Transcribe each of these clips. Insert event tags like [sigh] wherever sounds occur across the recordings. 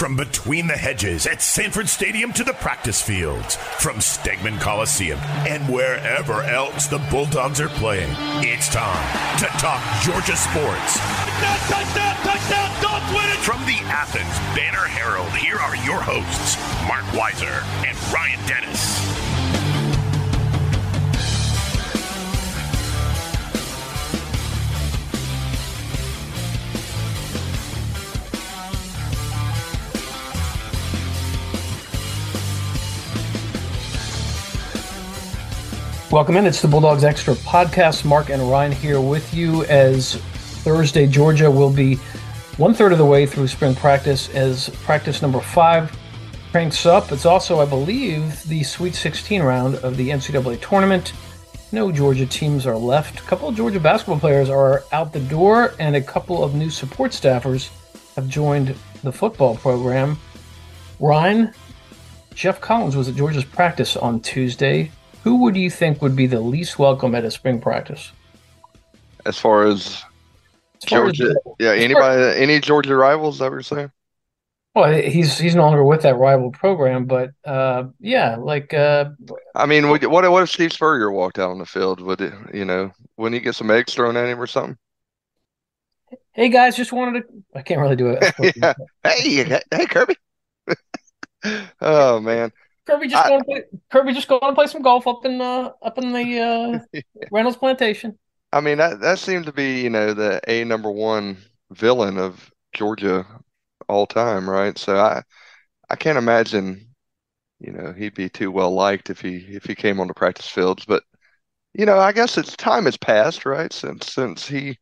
From between the hedges at Sanford Stadium to the practice fields, from Stegeman Coliseum and wherever else the Bulldogs are playing, it's time to talk Georgia sports. Touchdown, touchdown, touchdown, Dogs win it! From the Athens Banner Herald, here are your hosts, Marc Weiszer and Ryan Dennis. Welcome in. It's the Bulldogs Extra podcast. Mark and Ryan here with you as Thursday, Georgia will be one third of the way through spring practice as practice number five cranks up. It's also, I believe, the Sweet 16 round of the NCAA tournament. No Georgia teams are left. A couple of Georgia basketball players are out the door, and a couple of new support staffers have joined the football program. Ryan, Geoff Collins was at Georgia's practice on Tuesday who would you think would be the least welcome at a spring practice? As far as, as far Georgia, as, yeah, anybody, far, any Georgia rivals? That we're saying. Well, he's he's no longer with that rival program, but uh, yeah, like uh, I mean, what what if Steve Spurrier walked out on the field? Would it, you know, wouldn't he get some eggs thrown at him or something? Hey guys, just wanted to. I can't really do it. [laughs] yeah. Hey, hey, Kirby. [laughs] oh man, Kirby just I, going to play, Kirby just going to play some golf up in uh, up in the uh, [laughs] yeah. Reynolds Plantation. I mean that that seemed to be you know the a number one villain of Georgia all time, right? So I I can't imagine you know he'd be too well liked if he if he came on the practice fields, but you know I guess it's time has passed, right? Since since he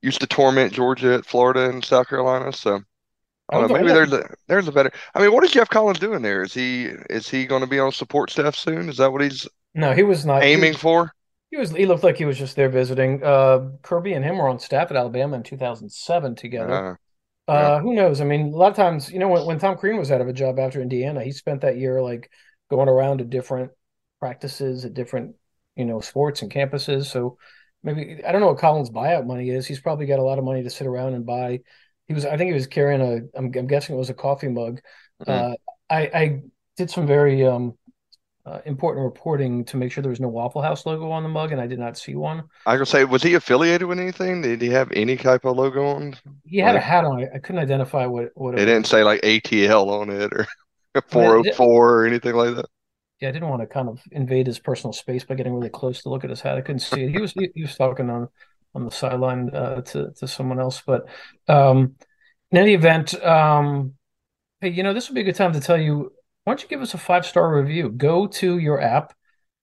used to torment Georgia at Florida and South Carolina, so know. Maybe there's a there's a better. I mean, what is Geoff Collins doing there? Is he is he going to be on support staff soon? Is that what he's? No, he was not aiming he for. He was. He looked like he was just there visiting. Uh, Kirby and him were on staff at Alabama in 2007 together. Uh, uh, Who knows? I mean, a lot of times, you know, when, when Tom Crean was out of a job after Indiana, he spent that year like going around to different practices at different, you know, sports and campuses. So maybe I don't know what Collins' buyout money is. He's probably got a lot of money to sit around and buy he was I think he was carrying a I'm, I'm guessing it was a coffee mug. Mm-hmm. Uh, I, I did some very um, uh, important reporting to make sure there was no Waffle House logo on the mug, and I did not see one. I was gonna say, was he affiliated with anything? Did he have any type of logo on? He had like, a hat on. I couldn't identify what what. It, it didn't say like ATL on it or [laughs] 404 or anything like that. Yeah, I didn't want to kind of invade his personal space by getting really close to look at his hat. I couldn't see it. He was he, he was talking on on the sideline uh, to to someone else. But um, in any event, um, hey, you know this would be a good time to tell you. Why don't you give us a five star review? Go to your app,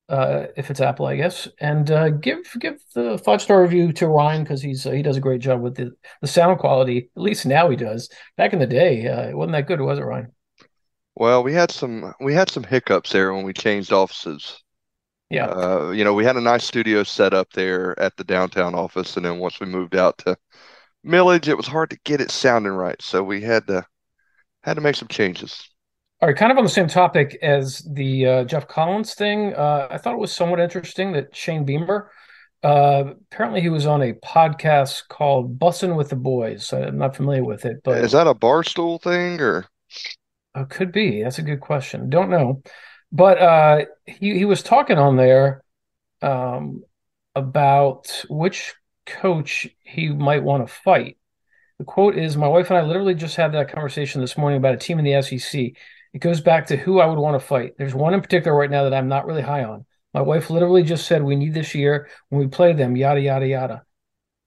uh, if it's Apple, I guess, and uh, give give the five star review to Ryan because he's uh, he does a great job with the the sound quality. At least now he does. Back in the day, uh, it wasn't that good, was it, Ryan? Well, we had some we had some hiccups there when we changed offices. Yeah. Uh, you know, we had a nice studio set up there at the downtown office, and then once we moved out to Millage, it was hard to get it sounding right, so we had to had to make some changes. All right, kind of on the same topic as the uh, Geoff Collins thing. Uh, I thought it was somewhat interesting that Shane Beamer, uh, apparently, he was on a podcast called "Bussin' with the Boys." I'm not familiar with it, but is that a barstool thing or? Oh, could be. That's a good question. Don't know. But uh, he he was talking on there um, about which coach he might want to fight. The quote is My wife and I literally just had that conversation this morning about a team in the SEC. It goes back to who I would want to fight. There's one in particular right now that I'm not really high on. My wife literally just said we need this year when we play them, yada, yada, yada.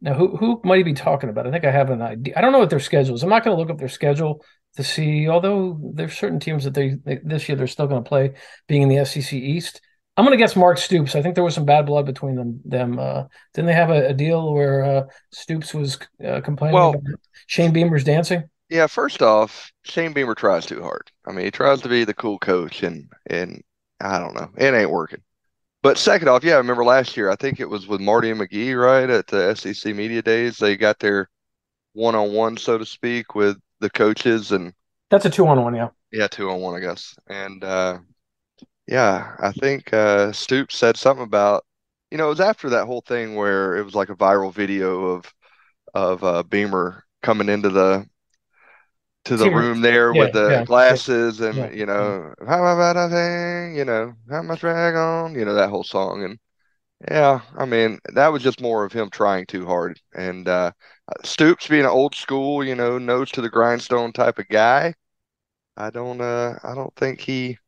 Now, who, who might he be talking about? I think I have an idea. I don't know what their schedule is. I'm not going to look up their schedule to see, although there's certain teams that they, they this year they're still going to play being in the SEC East. I'm going to guess Mark Stoops. I think there was some bad blood between them. Them uh, didn't they have a, a deal where uh, Stoops was uh, complaining well, about Shane Beamer's dancing? Yeah, first off, Shane Beamer tries too hard. I mean, he tries to be the cool coach, and and I don't know, it ain't working. But second off, yeah, I remember last year. I think it was with Marty and McGee, right, at the SEC Media Days. They got their one on one, so to speak, with the coaches, and That's a two on one, yeah. yeah, two on one, I guess. And uh, yeah, I think uh, Stoops said something about, you know, it was after that whole thing where it was like a viral video of of uh, Beamer coming into the to the room there yeah, with the yeah, yeah, glasses and yeah, you know how about a thing? You know how much drag on? You know that whole song. And yeah I mean that was just more of him trying too hard and uh Stoops being an old school you know nose to the grindstone type of guy I don't uh I don't think he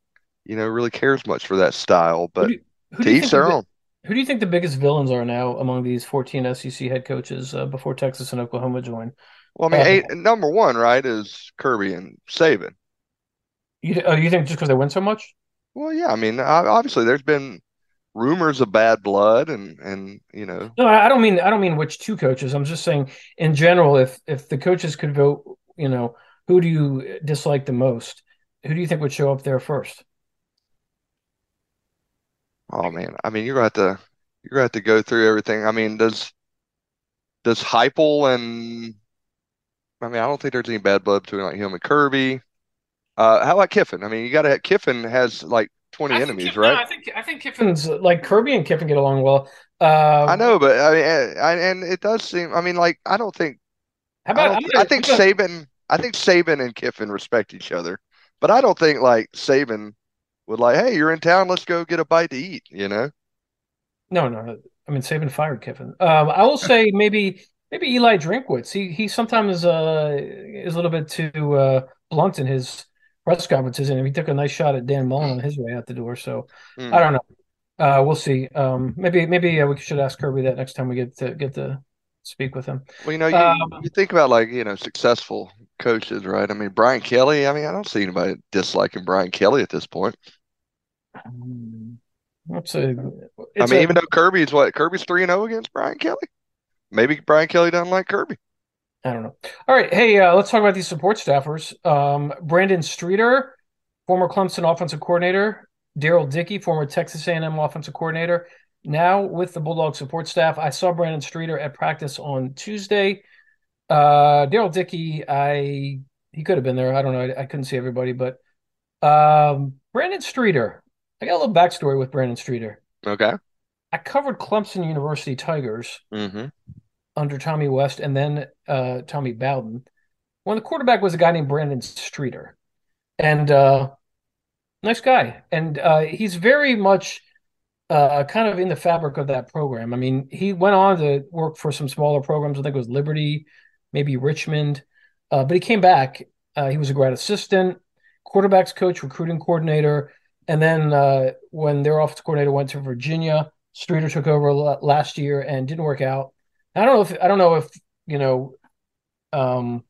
you know really cares much for that style but Who do, who to do you each think their the, own who do you think the biggest villains are now among these 14 SEC head coaches uh, before Texas and Oklahoma join? well I mean Uh, eight, number one right is Kirby and Saban You, uh, you think just because they win so much? well yeah I mean obviously there's been rumors of bad blood and and you know No, I don't mean I don't mean which two coaches. I'm just saying in general, if if the coaches could vote, you know, who do you dislike the most? Who do you think would show up there first? Oh man, I mean, you're gonna have to you're gonna have to go through everything. I mean does does Heupel and I mean, I don't think there's any bad blood between like him and Kirby. Uh, how about Kiffin? I mean, you gotta have Kiffin has like 20 enemies, Kiffin- no, right? I think I think Kiffin's like Kirby and Kiffin get along well. Um, I know, but I mean, and, and it does seem. I mean, like I don't think How about. I'm gonna- think I'm gonna- Saban. I think Saban and Kiffin respect each other, but I don't think like Saban would like, hey, you're in town, let's go get a bite to eat. You know? No, no, no. I mean, Saban fired Kiffin. Um, I will say maybe maybe Eli Drinkwitz. He he sometimes uh is a little bit too uh blunt in his press conferences, and he took a nice shot at Dan Mullen on his way out the door. So Hmm. I don't know. Uh, we'll see. Um, maybe maybe uh, we should ask Kirby that next time we get to get to speak with him. Well, you know, you, Um, you think about like, you know, successful coaches, right? I mean, Brian Kelly, I mean, I don't see anybody disliking Brian Kelly at this point. It's a, I it's mean, a- even though Kirby's what, Kirby's 3 and 0 against Brian Kelly? Maybe Brian Kelly doesn't like Kirby. I don't know. All right, hey, uh, let's talk about these support staffers. Um, Brandon Streeter, former Clemson offensive coordinator. Darrell Dickey, former Texas A&M offensive coordinator. Now with the Bulldog support staff. I saw Brandon Streeter at practice on Tuesday. Uh, Darrell Dickey, I he could have been there. I don't know. I, I couldn't see everybody, but um, Brandon Streeter. I got a little backstory with Brandon Streeter. Okay. I covered Clemson University Tigers Mm-hmm. Under Tommy West and then uh, Tommy Bowden. When the quarterback was a guy named Brandon Streeter, and uh, nice guy, and uh, he's very much uh, kind of in the fabric of that program. I mean, he went on to work for some smaller programs. I think it was Liberty, maybe Richmond, uh, but he came back. Uh, he was a grad assistant, quarterbacks coach, recruiting coordinator, and then when their offensive coordinator went to Virginia, Streeter took over la- last year and didn't work out. I don't know if I don't know if you know um,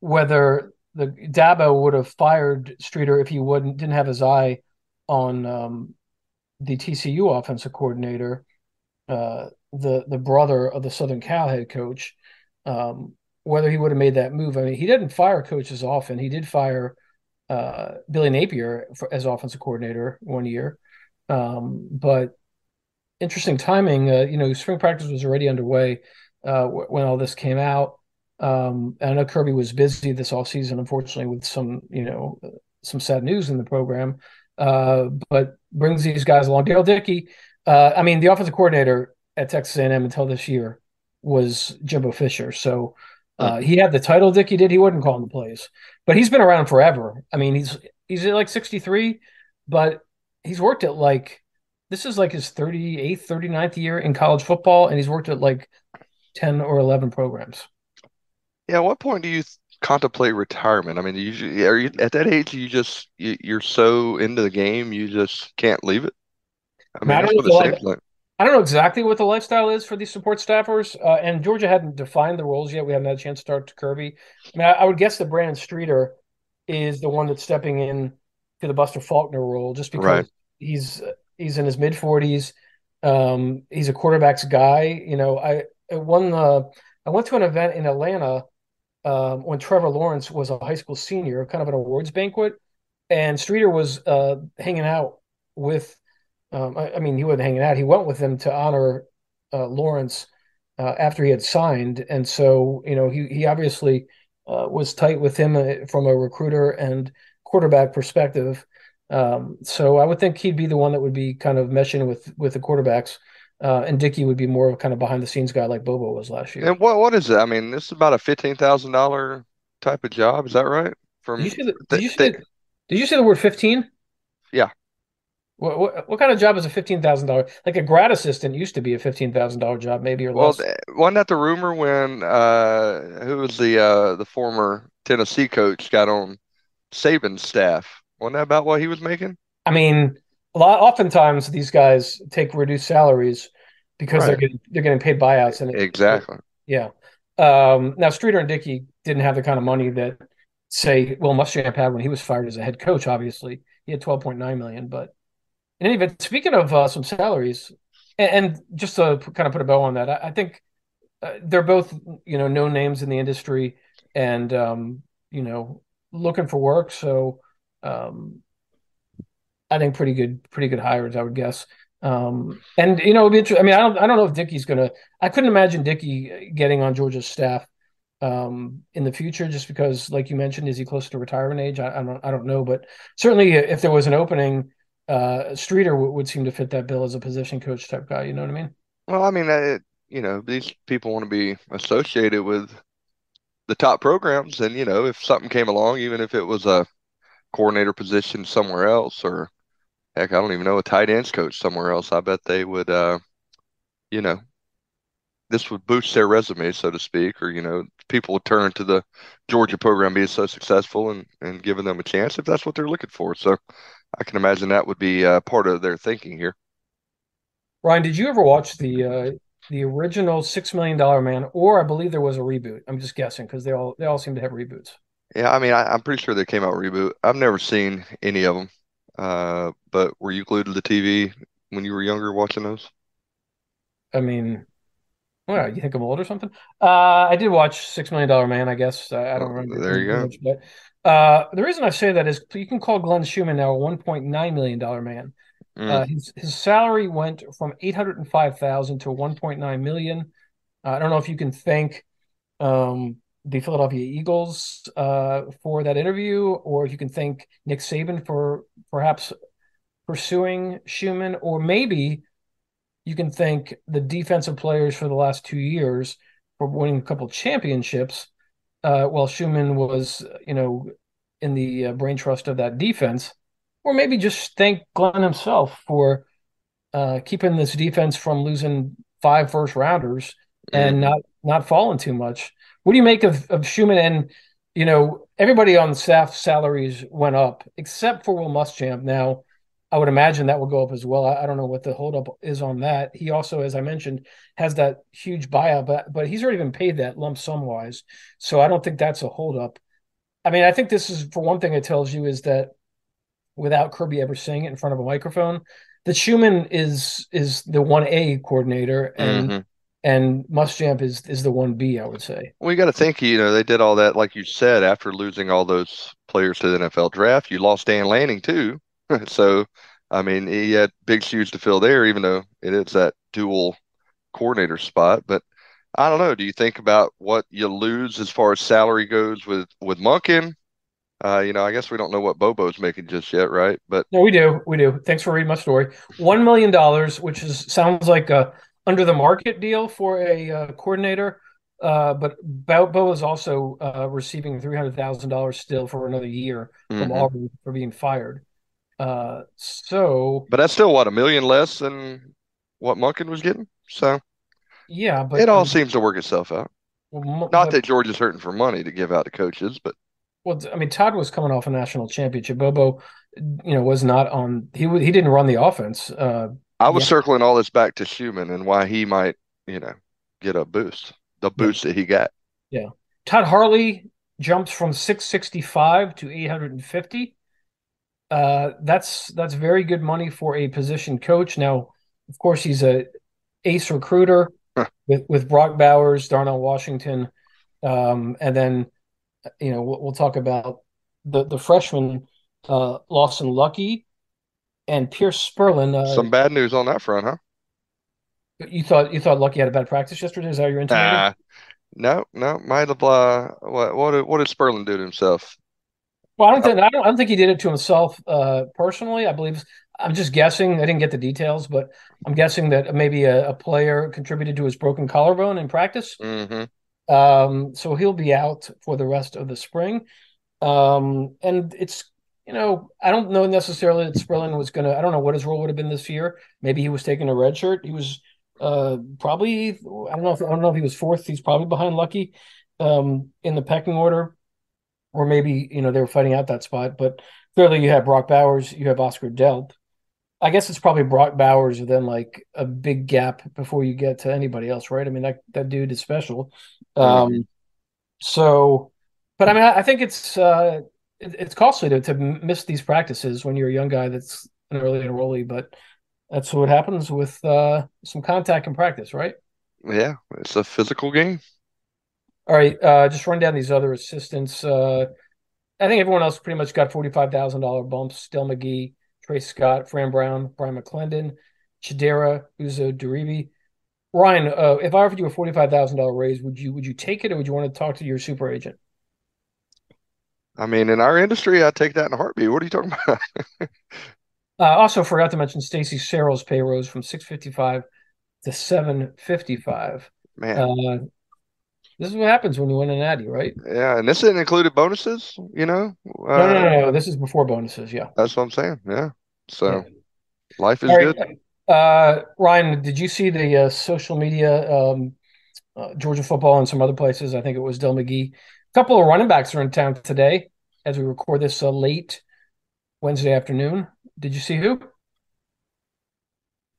whether the Dabo would have fired Streeter if he wouldn't didn't have his eye on um, the TCU offensive coordinator, uh, the the brother of the Southern Cal head coach. Um, whether he would have made that move, I mean, he didn't fire coaches often. He did fire uh, Billy Napier for, as offensive coordinator one year, um, but interesting timing. Uh, you know, spring practice was already underway uh, w- when all this came out. Um, and I know Kirby was busy this all season, unfortunately, with some you know some sad news in the program. Uh, but brings these guys along. Dale Dickey. Uh, I mean, the offensive coordinator at Texas A&M until this year was Jimbo Fisher. So uh, he had the title. Dickey did. He wouldn't call him the plays, but he's been around forever. I mean, he's he's at like sixty three, but he's worked at like this is like his 38th, 39th year in college football, and he's worked at like 10 or 11 programs. Yeah, at what point do you contemplate retirement? I mean, you are you at that age you just you, you're so into the game you just can't leave it. I mean, I don't it like. I don't know exactly what the lifestyle is for these support staffers, uh, and Georgia hadn't defined the roles yet. We haven't had a chance to talk to Kirby. I mean, I, I would guess that Brandon Streeter is the one that's stepping in to the Buster Faulkner role, just because Right. he's he's in his mid forties. Um, he's a quarterbacks guy. You know, I I won the I went to an event in Atlanta um, when Trevor Lawrence was a high school senior, kind of an awards banquet, and Streeter was uh, hanging out with. Um, I, I, mean, he wasn't hanging out. He went with them to honor uh, Lawrence uh, after he had signed, and so you know he he obviously uh, was tight with him uh, from a recruiter and quarterback perspective. Um, so I would think he'd be the one that would be kind of meshing with with the quarterbacks. Uh, and Dickey would be more of kind of behind the scenes guy like Bobo was last year. And what what is it? I mean, this is about a fifteen thousand dollar type of job. Is that right? From did you see the, did you see, the, did you see the word fifteen? Yeah. What, what, what kind of job is a fifteen thousand dollar? Like a grad assistant used to be a fifteen thousand dollar job, maybe or well, less. Well, wasn't that the rumor when uh, who was the uh, the former Tennessee coach got on Saban's staff? Wasn't that about what he was making? I mean, a lot. Oftentimes, these guys take reduced salaries because right. they're getting they're getting paid buyouts and it, exactly. Yeah. Um, now Streeter and Dickey didn't have the kind of money that say Will Muschamp had when he was fired as a head coach. Obviously, he had twelve point nine million, but in any event, speaking of uh, some salaries, and, and, just to kind of put a bow on that, I, I think uh, they're both you know known names in the industry, and um, you know looking for work. So um, I think pretty good, pretty good hires, I would guess. Um, and you know, it'd be interesting. I mean, I don't, I don't know if Dickey's gonna. I couldn't imagine Dickey getting on Georgia's staff um, in the future, just because, like you mentioned, is he close to retirement age? I, I don't, I don't know, but certainly, if there was an opening uh, Streeter w- would seem to fit that bill as a position coach type guy. You know what I mean? Well, I mean, you know, these people want to be associated with the top programs, and you know, if something came along, even if it was a coordinator position somewhere else, or heck, I don't even know a tight ends coach somewhere else, I bet they would, uh, you know, this would boost their resume, so to speak, or you know, people would turn to the Georgia program being so successful and and giving them a chance if that's what they're looking for. So I can imagine that would be uh, part of their thinking here. Ryan, did you ever watch the uh, the original Six Million Dollar Man, or I believe there was a reboot? I'm just guessing because they all they all seem to have reboots. Yeah, I mean, I, am pretty sure they came out reboot. I've never seen any of them, uh, but were you glued to the TV when you were younger watching those? I mean, well, you think I'm old or something? Uh, I did watch Six Million Dollar Man. I guess I, I don't remember. There you go. Much, but uh, the reason I say that is you can call Glenn Schumann now a 1.9 million dollar man. Mm. Uh, his his salary went from 805,000 to 1.9 million. Uh, I don't know if you can thank um, the Philadelphia Eagles uh, for that interview, or if you can thank Nick Saban for perhaps pursuing Schumann, or maybe you can thank the defensive players for the last two years for winning a couple championships uh, while Schumann was, you know, in the uh, brain trust of that defense, or maybe just thank Glenn himself for uh, keeping this defense from losing five first rounders and mm-hmm. not not falling too much. What do you make of, of Schumann? And you know, everybody on staff salaries went up except for Will Muschamp. Now, I would imagine that will go up as well. I, I, don't know what the holdup is on that. He also, as I mentioned, has that huge buyout, but but he's already been paid that lump sum wise. So I don't think that's a holdup. I mean, I think this is for one thing it tells you is that without Kirby ever saying it in front of a microphone, that Schumann is is the one A coordinator and mm-hmm. And Muschamp is is the one B, I would say. Well, you got to think, you know, they did all that, like you said, after losing all those players to the NFL draft. You lost Dan Lanning too [laughs] so, I mean, he had big shoes to fill there, even though it is that dual coordinator spot. But I don't know. Do you think about what you lose as far as salary goes with with Monken? Uh, you know, I guess we don't know what Bobo's making just yet, right? But no, we do, we do. Thanks for reading my story. One million dollars, which is sounds like a under the market deal for a uh, coordinator. Uh, but Bo is also uh, receiving three hundred thousand dollars still for another year mm-hmm. from Auburn for being fired. Uh, so, but that's still what a million less than what Monken was getting. So, yeah, but it all seems to work itself out. Well, Not but, that George is hurting for money to give out to coaches, but well, I mean, Todd was coming off a national championship. Bobo, you know, was not on. He he didn't run the offense. Uh, I was yeah. circling all this back to Schumann and why he might, you know, get a boost, the boost yeah. that he got. Yeah, Todd Hartley jumps from 665 to 850 uh, that's that's very good money for a position coach. Now, of course, he's a ace recruiter with with Brock Bowers, Darnell Washington, um, and then you know, we'll, we'll talk about the the freshman uh, Lawson Luckie and Pearce Spurlin. Uh, Some bad news on that front, huh? you thought you thought Luckie had a bad practice yesterday? Is that your intimating? Nah, no, no, might have. Uh, what what did, what did Sperlin do to himself? Well, I don't think I don't, I don't think he did it to himself uh, personally. I believe I'm just guessing. I didn't get the details, but I'm guessing that maybe a, a player contributed to his broken collarbone in practice. Mm-hmm. Um, so he'll be out for the rest of the spring. Um, and it's you know I don't know necessarily that Spurlin was gonna. I don't know what his role would have been this year. Maybe he was taking a red shirt. He was uh, probably I don't know if I don't know if he was fourth. He's probably behind Luckie um, in the pecking order or maybe you know they were fighting out that spot. But clearly, you have Brock Bowers, you have Oscar Delp. I guess it's probably Brock Bowers, then like a big gap before you get to anybody else, right? I mean, that that dude is special. Um. So, but I mean, I, think it's uh, it, it's costly to to miss these practices when you're a young guy that's an early enrollee, but that's what happens with uh, some contact in practice, right? Yeah, it's a physical game. All right, uh, just run down these other assistants. Uh, I think everyone else pretty much got forty-five thousand dollar bumps. Dell McGee, Trey Scott, Fran Brown, Brian McClendon, Chidera, Uzo-Diribe. Ryan, uh, if I offered you a forty-five thousand dollar raise, would you would you take it, or would you want to talk to your super agent? I mean, in our industry, I'd take that in a heartbeat. What are you talking about? [laughs] uh, also, forgot to mention Stacy Searels' pay rose from six fifty-five to seven fifty-five. Man, uh, this is what happens when you win an Addy, right? Yeah, and this didn't included bonuses, you know. Uh, no, no, no, no, This is before bonuses. Yeah, that's what I'm saying. Yeah, so yeah. life is right. good. Uh, Ryan, did you see the uh, social media um, uh, Georgia football and some other places? I think it was Dell McGee. A couple of running backs are in town today as we record this uh, late Wednesday afternoon. Did you see who?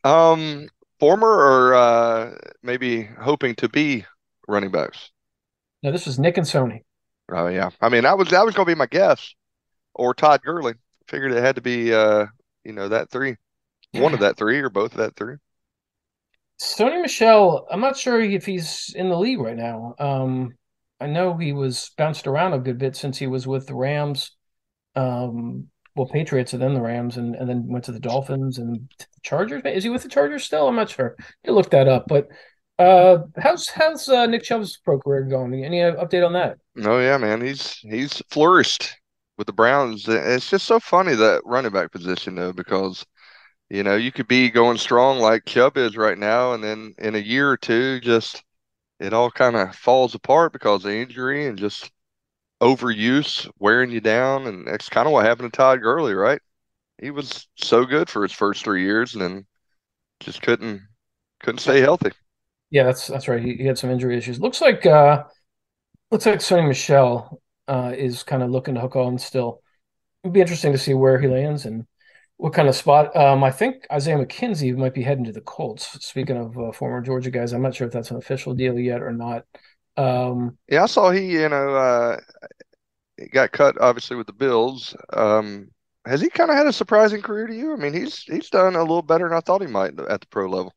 Um, former or uh, maybe hoping to be running backs? No, this was Nick and Sony. Oh yeah, I mean, that was that was going to be my guess, or Todd Gurley. Figured it had to be, uh, you know, that three, one of that three, or both of that three. Sony Michel, I'm not sure if he's in the league right now. Um, I know he was bounced around a good bit since he was with the Rams, um, well, Patriots and then the Rams, and, and then went to the Dolphins and the Chargers. Is he with the Chargers still? I'm not sure. You look that up, but uh, how's how's uh, Nick Chubb's pro career going? Any update on that? Oh yeah, man, he's he's flourished with the Browns. It's just so funny that running back position though, because you know you could be going strong like Chubb is right now, and then in a year or two, just it all kind of falls apart because of injury and just overuse wearing you down, and that's kind of what happened to Todd Gurley, right? He was so good for his first three years, and then just couldn't couldn't stay healthy. Yeah, that's that's right. He, he had some injury issues. Looks like uh looks like Sony Michel uh is kind of looking to hook on still. It'd be interesting to see where he lands and what kind of spot. Um, I think Isaiah McKenzie might be heading to the Colts. Speaking of uh, former Georgia guys, I'm not sure if that's an official deal yet or not. Um, yeah, I saw he, you know, uh, got cut obviously with the Bills. Um, has he kind of had a surprising career to you? I mean, he's he's done a little better than I thought he might at the pro level.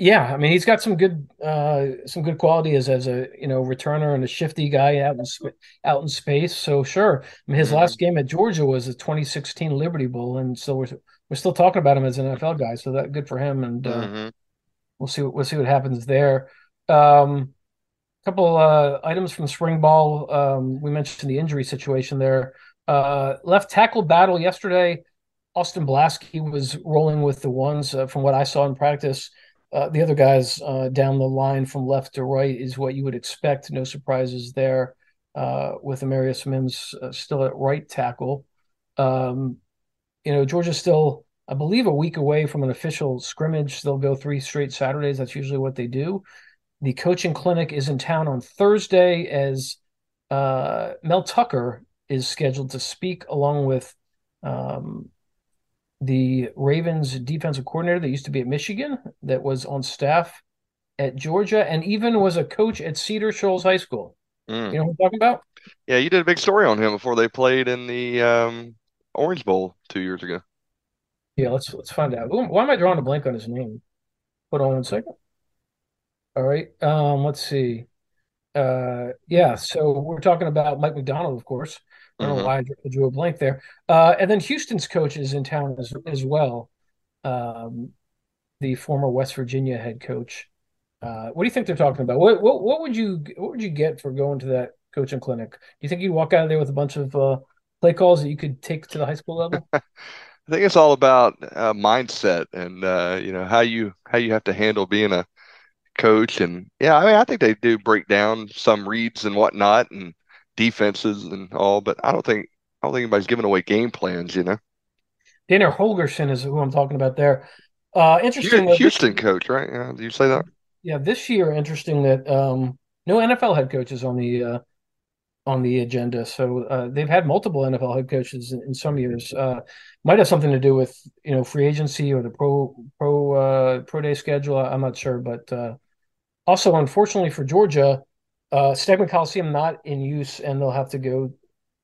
Yeah, I mean he's got some good uh, some good quality as as a you know returner and a shifty guy out in out in space. So sure, I mean, his mm-hmm. last game at Georgia was a 2016 Liberty Bowl, and so we're we're still talking about him as an NFL guy. So that good for him, and uh, mm-hmm. we'll see what we'll see what happens there. Um, a couple uh, items from spring ball. Um, we mentioned the injury situation there. Uh, left tackle battle yesterday. Austin Blaske was rolling with the ones uh, from what I saw in practice uh, the other guys uh, down the line from left to right is what you would expect. No surprises there uh, with Amarius Mims uh, still at right tackle. Um, you know, Georgia's still, I believe, a week away from an official scrimmage. They'll go three straight Saturdays. That's usually what they do. The coaching clinic is in town on Thursday as uh, Mel Tucker is scheduled to speak along with um, the Ravens defensive coordinator that used to be at Michigan, that was on staff at Georgia, and even was a coach at Cedar Shoals High School. Mm. You know what I'm talking about? Yeah, you did a big story on him before they played in the um, Orange Bowl two years ago. Yeah, let's let's find out. Why am I drawing a blank on his name? Hold on one second. All right. Um, let's see. Uh, yeah. So we're talking about Mike Macdonald, of course. I don't know Mhm. why I drew a blank there. Uh, and then Houston's coach is in town as as well. Um, the former West Virginia head coach. Uh, what do you think they're talking about? What what what would you what would you get for going to that coaching clinic? Do you think you'd walk out of there with a bunch of uh, play calls that you could take to the high school level? [laughs] I think it's all about uh, mindset and uh, you know how you how you have to handle being a coach and yeah, I mean I think they do break down some reads and whatnot and defenses and all, but I don't think I don't think anybody's giving away game plans, you know. Dana Holgorsen is who I'm talking about there. Uh, interesting. Houston coach, right? Yeah, do you say that? Yeah, this year interesting that um, no NFL head coaches on the uh, on the agenda. So uh, they've had multiple NFL head coaches in, in some years. Uh, might have something to do with you know free agency or the pro pro uh, pro day schedule. I'm not sure, but uh, also unfortunately for Georgia, uh, Stegeman Coliseum not in use, and they'll have to go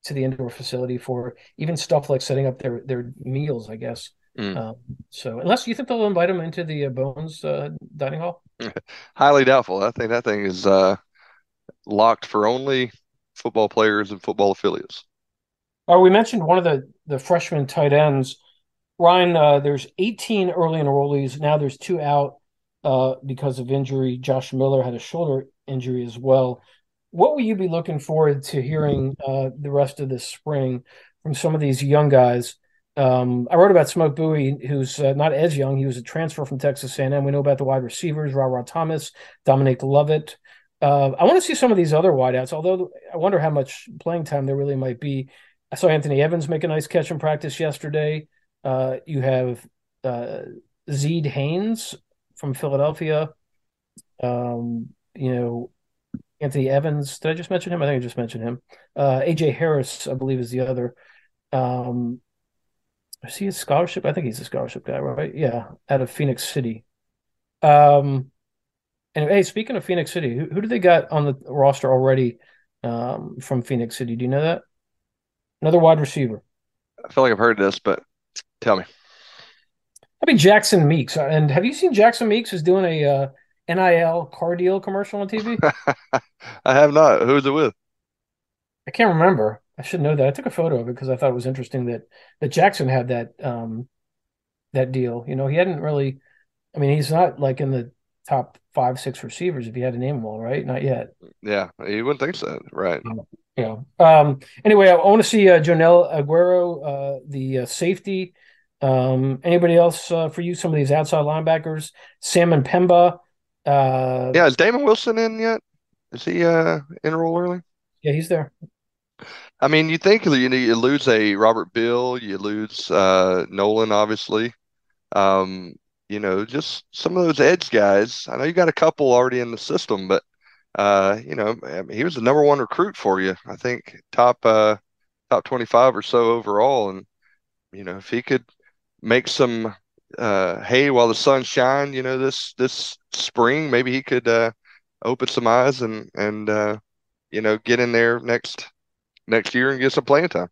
to the indoor facility for even stuff like setting up their their meals, I guess. Mm. Um, so unless you think they'll invite them into the uh, Bones uh, dining hall. [laughs] Highly doubtful. I think that thing is uh, locked for only football players and football affiliates. Oh, we mentioned one of the the freshman tight ends. Ryan, uh, there's 18 early enrollees. Now there's two out uh, because of injury. Josh Miller had a shoulder injury as well. What will you be looking forward to hearing uh, the rest of this spring from some of these young guys? Um, I wrote about Smoke Bouie, who's uh, not as young. He was a transfer from Texas A&M. We know about the wide receivers, Ra Ra Thomas, Dominic Lovett. Uh, I want to see some of these other wideouts, although I wonder how much playing time there really might be. I saw Anthony Evans make a nice catch in practice yesterday. Uh, you have uh, Zeed Haynes from Philadelphia. Um, you know, Anthony Evans. Did I just mention him? I think I just mentioned him. Uh, AJ Harris, I believe, is the other. Um, is he a scholarship? I think he's a scholarship guy, right? Yeah, out of Phenix City. Um, and hey, speaking of Phenix City, who, who do they got on the roster already um, from Phenix City? Do you know that? Another wide receiver. I feel like I've heard this, but tell me. I mean Jackson Meeks. And have you seen Jackson Meeks is doing a uh, NIL car deal commercial on TV? [laughs] I have not. Who's it with? I can't remember. I should know that. I took a photo of it because I thought it was interesting that that Jackson had that um that deal. You know, he hadn't really. I mean, he's not like in the top five, six receivers if you had to name them all, right? Not yet. Yeah, you wouldn't think so, right? Yeah. Um, anyway, I, want to see uh, Joenel Aguero, uh, the uh, safety. Um, anybody else uh, for you? Some of these outside linebackers, Sam M'Pemba. Uh, Yeah, is Damon Wilson in yet? Is he uh enroll early? yeah, he's there. I mean, you think you, know, you lose a Robert Beal, you lose uh Nolan, obviously. Um, you know, just some of those edge guys. I know you got a couple already in the system, but uh, you know, I mean, he was the number one recruit for you. I think top uh top 25 or so overall. And you know, if he could make some uh hay while the sun shine, you know, this this spring, maybe he could uh open some eyes and and uh you know, get in there next next year and get some playing time.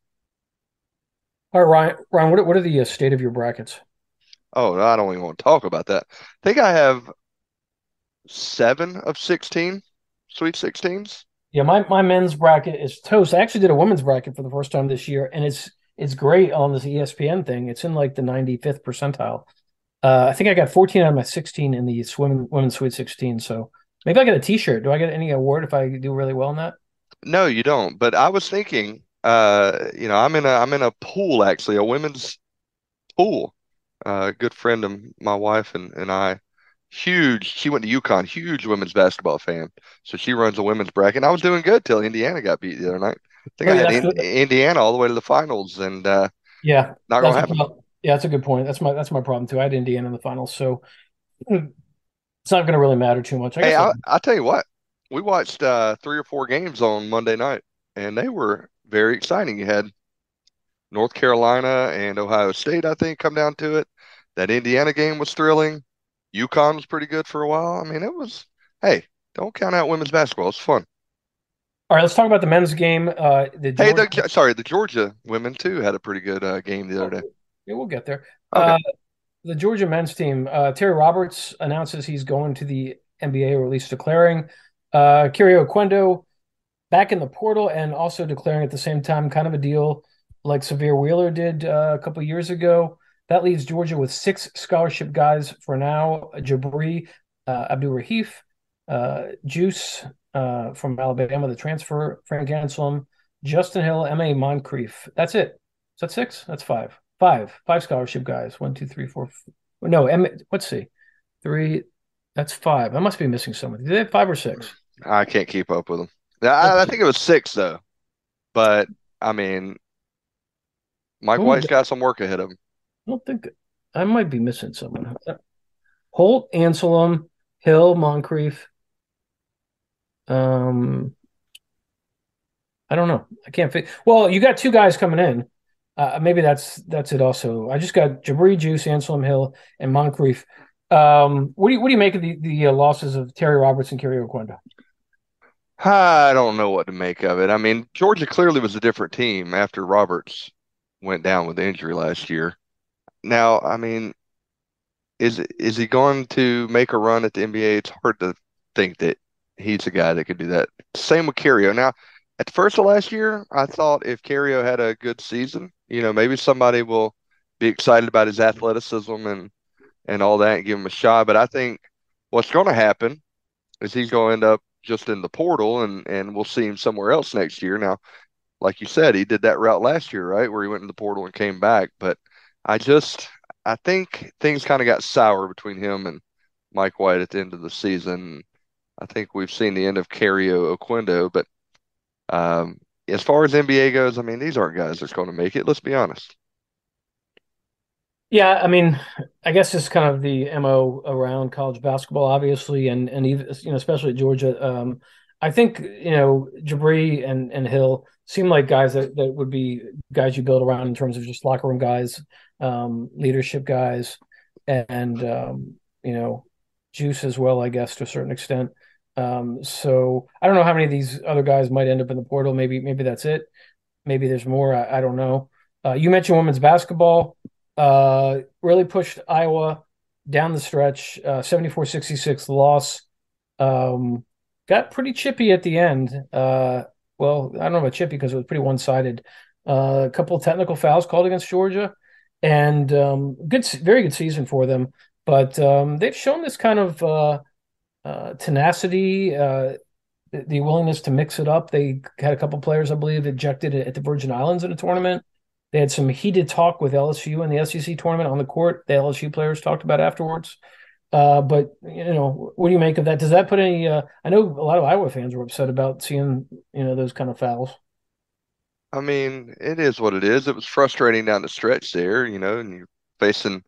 All right, Ryan. Ryan, what are, what are the uh, state of your brackets? Oh, I don't even want to talk about that. I think I have seven of 16 Sweet 16s. Yeah, my, my men's bracket is toast. I actually did a women's bracket for the first time this year, and it's it's great on this ESPN thing. It's in like the 95th percentile. Uh, I think I got 14 out of my 16 in the swim, women's Sweet 16. So maybe I get a T-shirt. Do I get any award if I do really well in that? No, you don't. But I was thinking, uh, you know, I'm in a I'm in a pool actually, a women's pool. Uh, good friend of my wife and, and I, huge. She went to UConn, huge women's basketball fan. So she runs a women's bracket. And I was doing good till Indiana got beat the other night. I think Oh, I had in. Indiana all the way to the finals, and uh, Yeah, not gonna happen. yeah, that's a good point. That's my that's my problem too. I had Indiana in the finals, so it's not going to really matter too much. I Hey, guess I, I'll tell you what, we watched uh, three or four games on Monday night, and they were very exciting. You had North Carolina and Ohio State, I think, come down to it. That Indiana game was thrilling. UConn was pretty good for a while. I mean, it was, hey, don't count out women's basketball. It's fun. All right, let's talk about the men's game. Uh, the Hey, the, sorry, the Georgia women too had a pretty good uh, game the other day. Yeah, we'll get there. Okay. Uh, the Georgia men's team, uh, Terry Roberts announces he's going to the NBA, or at least declaring. Uh, Kario Oquendo back in the portal and also declaring at the same time kind of a deal like Sahvir Wheeler did uh, a couple years ago. That leaves Georgia with six scholarship guys for now: Jabri, uh, Abdur-Rahim, uh, Juice uh, from Alabama, the transfer, Frank Anselem, Justin Hill, M.A. Moncrieffe. That's it. Is that six? That's five. Five. Five scholarship guys. One, two, three, four. No, M- let's see. Three. That's five. I must be missing someone. Did they have five or six? I can't keep up with them. I, I think it was six though, but I mean, Mike Ooh, White's got some work ahead of him. I don't think I might be missing someone. Holt, Anselem, Hill, Moncrieffe. Um, I don't know. I can't fit. Well, you got two guys coming in. Uh, maybe that's that's it. Also, I just got Jabri, Juice, Anselem Hill, and Moncrieffe. Um, what do you what do you make of the the uh, losses of Terry Roberts and Kario Oquendo? I don't know what to make of it. I mean, Georgia clearly was a different team after Roberts went down with injury last year. Now, I mean, is is he going to make a run at the NBA? It's hard to think that he's a guy that could do that. Same with Kario. Now, at the first of last year, I thought if Kario had a good season, you know, maybe somebody will be excited about his athleticism and and all that and give him a shot. But I think what's going to happen is he's going to end up just in the portal and and we'll see him somewhere else next year. Now, like you said, he did that route last year, right, where he went in the portal and came back. But I just I think things kind of got sour between him and Mike White at the end of the season. I think we've seen the end of Kario Oquendo, but um, as far as NBA goes, I mean, these aren't guys that's going to make it. Let's be honest. Yeah, I mean, I guess it's kind of the mo around college basketball, obviously, and and even you know, especially at Georgia. Um, I think you know Jabri and and Hill seem like guys that that would be guys you build around in terms of just locker room guys, um, leadership guys, and um, you know, Juice as well, I guess to a certain extent. Um, so I don't know how many of these other guys might end up in the portal. Maybe maybe that's it. Maybe there's more. I, I don't know. Uh, you mentioned women's basketball. Uh, really pushed Iowa down the stretch. Uh, 74-66 loss. Um, got pretty chippy at the end. Uh, well, I don't know about chippy because it was pretty one sided. Uh, a couple technical fouls called against Georgia, and um, good, very good season for them. But um, they've shown this kind of uh, tenacity, uh, the, the, willingness to mix it up. They had a couple players, I believe, ejected at the Virgin Islands in a tournament. They had some heated talk with LSU in the SEC tournament on the court. The LSU players talked about afterwards. Uh, but you know, what do you make of that? Does that put any? Uh, I know a lot of Iowa fans were upset about seeing you know those kind of fouls. I mean, it is what it is. It was frustrating down the stretch there, you know, and you're facing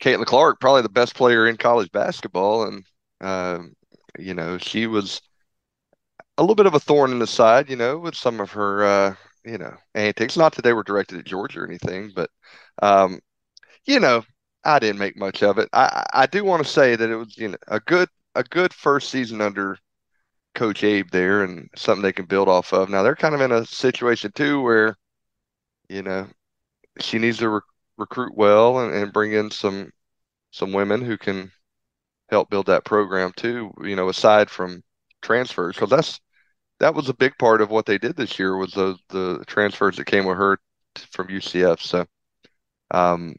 Caitlin Clark, probably the best player in college basketball, and um, you know, she was a little bit of a thorn in the side, you know, with some of her, uh, you know, antics. Not that they were directed at Georgia or anything, but, um, you know, I didn't make much of it. I, I do want to say that it was, you know, a good, a good first season under Coach Abe there, and something they can build off of. Now they're kind of in a situation too where, you know, she needs to re- recruit well and, and bring in some some women who can help build that program too. You know, aside from transfers, because that's that was a big part of what they did this year was the the transfers that came with her from UCF. So, um,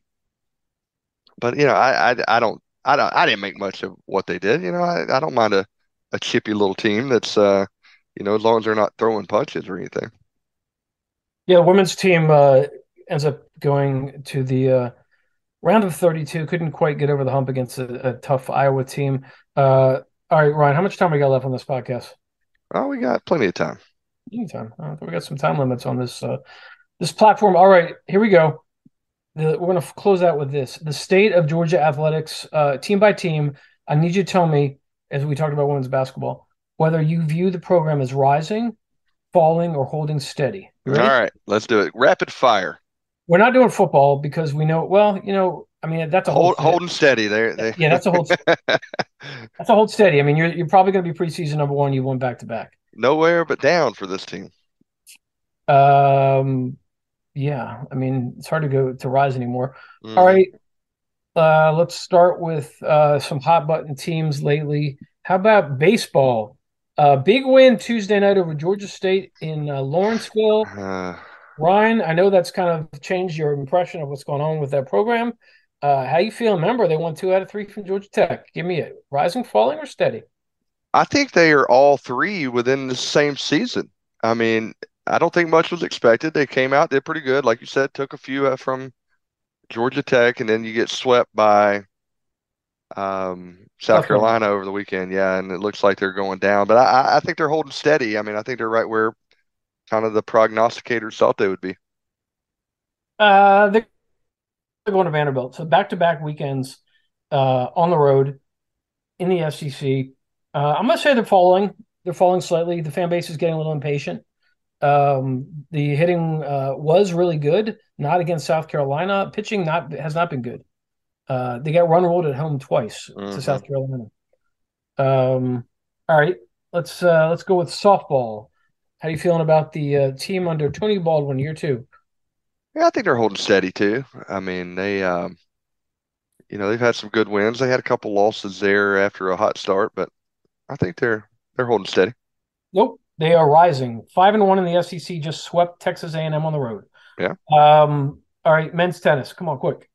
but you know, I, I I don't I don't I didn't make much of what they did. You know, I, I don't mind a a chippy little team that's uh, you know, as long as they're not throwing punches or anything. Yeah, the women's team uh, ends up going to the uh, round of 32 couldn't quite get over the hump against a, a tough Iowa team. Uh, all right, Ryan, how much time we got left on this podcast? Oh, we got plenty of time. Plenty of time. Uh, we got some time limits on this uh, this platform. All right, here we go. The, we're going to close out with this: the state of Georgia athletics, uh, team by team. I need you to tell me, as we talked about women's basketball, whether you view the program as rising, falling, or holding steady. All right, let's do it. Rapid fire. We're not doing football because we know. Well, you know, I mean, that's a hold, holding steady. There, they... yeah, that's a hold. [laughs] that's a hold steady. I mean, you're you're probably going to be preseason number one. You won back to back. Nowhere but down for this team. Um, yeah. I mean, it's hard to go to rise anymore. Mm. All right. Uh, let's start with uh, some hot button teams lately. How about baseball? Uh, big win Tuesday night over Georgia State in uh, Lawrenceville. [sighs] Ryan, I know that's kind of changed your impression of what's going on with that program. Uh, how you feeling? Remember, they won two out of three from Georgia Tech. Give me a Rising, falling, or steady? I think they are all three within the same season. I mean, I don't think much was expected. They came out, did pretty good, like you said, took a few from Georgia Tech, and then you get swept by um, South. Carolina over the weekend. Yeah, and it looks like they're going down, but I, I think they're holding steady. I mean, I think they're right where kind of the prognosticators thought they would be. Uh, they're going to Vanderbilt. So back to back weekends uh, on the road in the SEC. Uh, I'm going to say they're falling. They're falling slightly. The fan base is getting a little impatient. Um, the hitting uh, was really good, not against South Carolina. Pitching not has not been good. Uh, they got run ruled at home twice to Mhm. South Carolina. Um, all right, let's uh, let's go with softball. How are you feeling about the uh, team under Tony Baldwin year two? Yeah, I think they're holding steady too. I mean, they, um, you know, they've had some good wins. They had a couple losses there after a hot start, but I think they're they're holding steady. Nope, they are rising. Five and one in the SEC. Just swept Texas A&M on the road. Yeah. Um. All right, men's tennis. Come on, quick.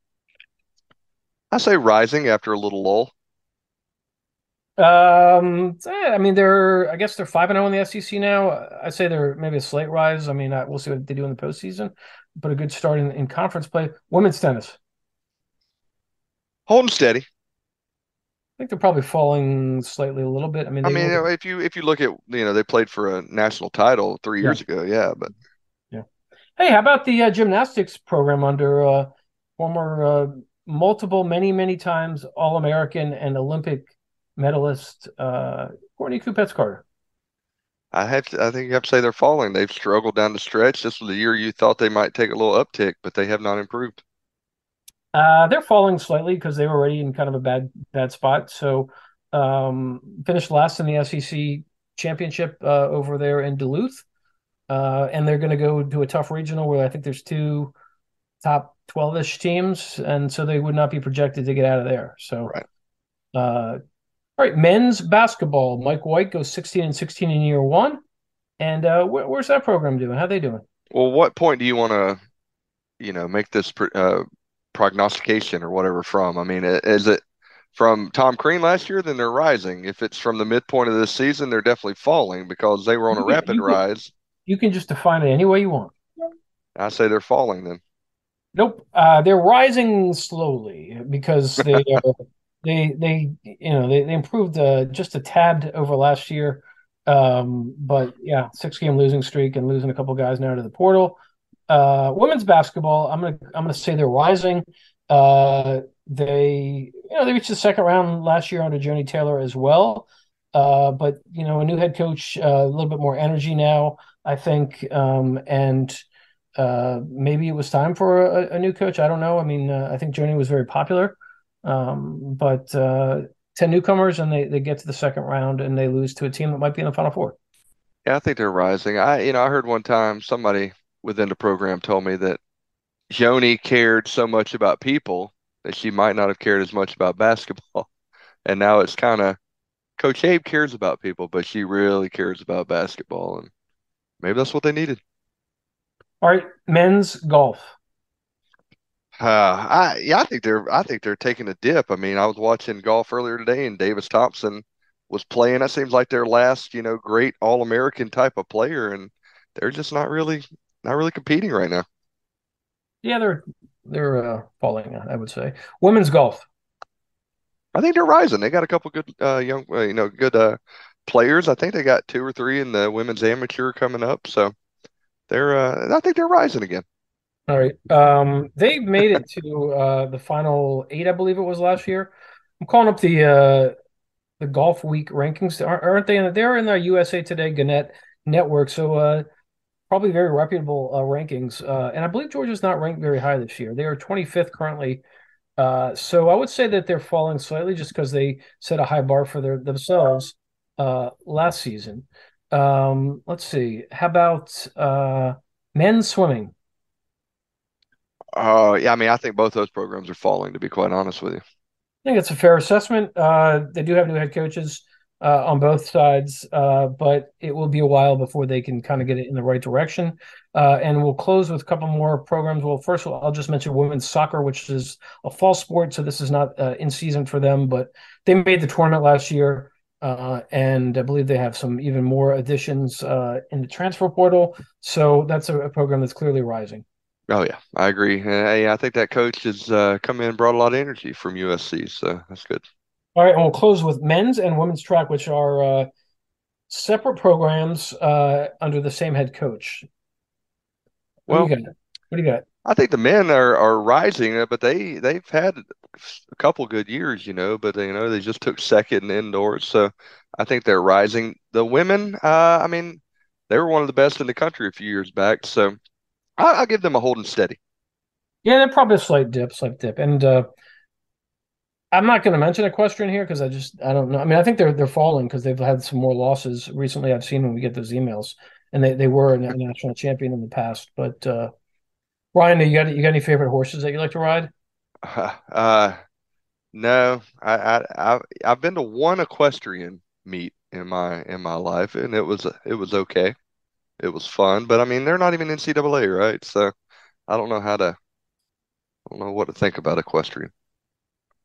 I say rising after a little lull. Um. eh, I mean, they're. I guess they're five and zero in the SEC now. I say they're maybe a slight rise. I mean, uh, we'll see what they do in the postseason, but a good start in, in conference play. Women's tennis. Holding steady. I think they're probably falling slightly a little bit. I mean, I mean, were- if you if you look at, you know, they played for a national title three Yeah. years ago, yeah, but yeah. Hey, how about the uh, gymnastics program under uh, former uh, multiple, many, many times All American and Olympic medalist uh, Courtney Kupets Carter? I have to, I think you have to say they're falling. They've struggled down the stretch. This was the year you thought they might take a little uptick, but they have not improved. Uh, they're falling slightly because they were already in kind of a bad bad spot. So um, finished last in the SEC championship uh, over there in Duluth, uh, and they're going to go to a tough regional where I think there's two top twelve ish teams, and so they would not be projected to get out of there. So, Right. All right, men's basketball. Mike White goes sixteen and sixteen in year one, and uh, where, where's that program doing? How they doing? Well, what point do you want to, you know, make this pr- uh, prognostication or whatever from? I mean, is it from Tom Crean last year? Then they're rising. If it's from the midpoint of this season, they're definitely falling because they were on a You can- rapid you can- rise. You can just define it any way you want. I say they're falling then. Nope. Uh, they're rising slowly because they [laughs] uh, they they you know they, they improved uh, just a tad over last year. Um, but yeah, six game losing streak and losing a couple guys now to the portal. Uh, women's basketball, I'm gonna I'm gonna say they're rising. Uh, they you know they reached the second round last year under Joni Taylor as well. Uh, but you know a new head coach, uh, a little bit more energy now, I think, um, and uh, maybe it was time for a, a new coach. I don't know. I mean, I think Joni was very popular, um, but uh, ten newcomers and they they get to the second round and they lose to a team that might be in the final four. Yeah, I think they're rising. I, you know, I heard one time somebody within the program told me that Joni cared so much about people that she might not have cared as much about [laughs] basketball. And now it's kind of Coach Abe cares about people, but she really cares about basketball, and maybe that's what they needed. All right, men's golf. Uh, I yeah, I think they're I think they're taking a dip. I mean, I was watching golf earlier today, and Davis Thompson was playing. That seems like their last, you know, great All-American type of player, and they're just not really not really competing right now. Yeah, they're they're uh, falling. I would say women's golf. I think they're rising. They got a couple good uh, young, uh, you know, good uh, players. I think they got two or three in the women's amateur coming up, so they're uh, I think they're rising again. All right. Um, they made it to uh, the final eight, I believe it was last year. I'm calling up the uh, the Golfweek rankings. Aren't they? In, they're in the USA Today Gannett network, so uh, probably very reputable uh, rankings. Uh, and I believe Georgia's not ranked very high this year. They are 25th currently. Uh, so I would say that they're falling slightly just because they set a high bar for their themselves last season. Um, let's see. How about men's swimming? Uh, yeah, I mean, I think both those programs are falling, to be quite honest with you. I think it's a fair assessment. Uh, they do have new head coaches. uh, on both sides, uh, but it will be a while before they can kind of get it in the right direction. Uh, and we'll close with a couple more programs. Well, first of all, I'll just mention women's soccer, which is a fall sport, so this is not uh, in season for them, but they made the tournament last year. Uh, and I believe they have some even more additions uh, in the transfer portal. So that's a, a, program that's clearly rising. Oh yeah, I agree. Hey, I think that coach has uh, come in and brought a lot of energy from USC, so that's good. All right, and we'll close with men's and women's track, which are uh, separate programs uh, under the same head coach. What well, do you got? What do you got? I think the men are are rising, uh, but they they've had a couple good years, you know. But you know they just took second indoors, so I think they're rising. The women, uh, I mean, they were one of the best in the country a few years back, so I, I'll give them a holding steady. Yeah, they're probably a slight dip, slight dip, and uh, I'm not going to mention equestrian here because I just I don't know. I mean, I think they're they're falling because they've had some more losses recently. I've seen when we get those emails, and they, they were a national champion in the past. But uh, Ryan, you got you got any favorite horses that you like to ride? [laughs] Uh, no, I, I I I've been to one equestrian meet in my in my life, and it was it was okay, it was fun. But I mean, they're not even NCAA, right? So I don't know how to I don't know what to think about equestrian.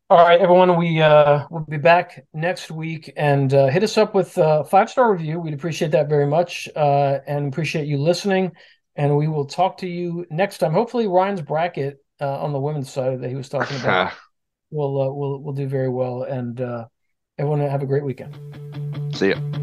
All right, everyone. We uh, will be back next week, and uh, hit us up with a five star review. We'd appreciate that very much, uh, and appreciate you listening. And we will talk to you next time. Hopefully, Ryan's bracket uh, on the women's side that he was talking about [laughs] will uh, will will do very well. And uh, everyone have a great weekend. See ya.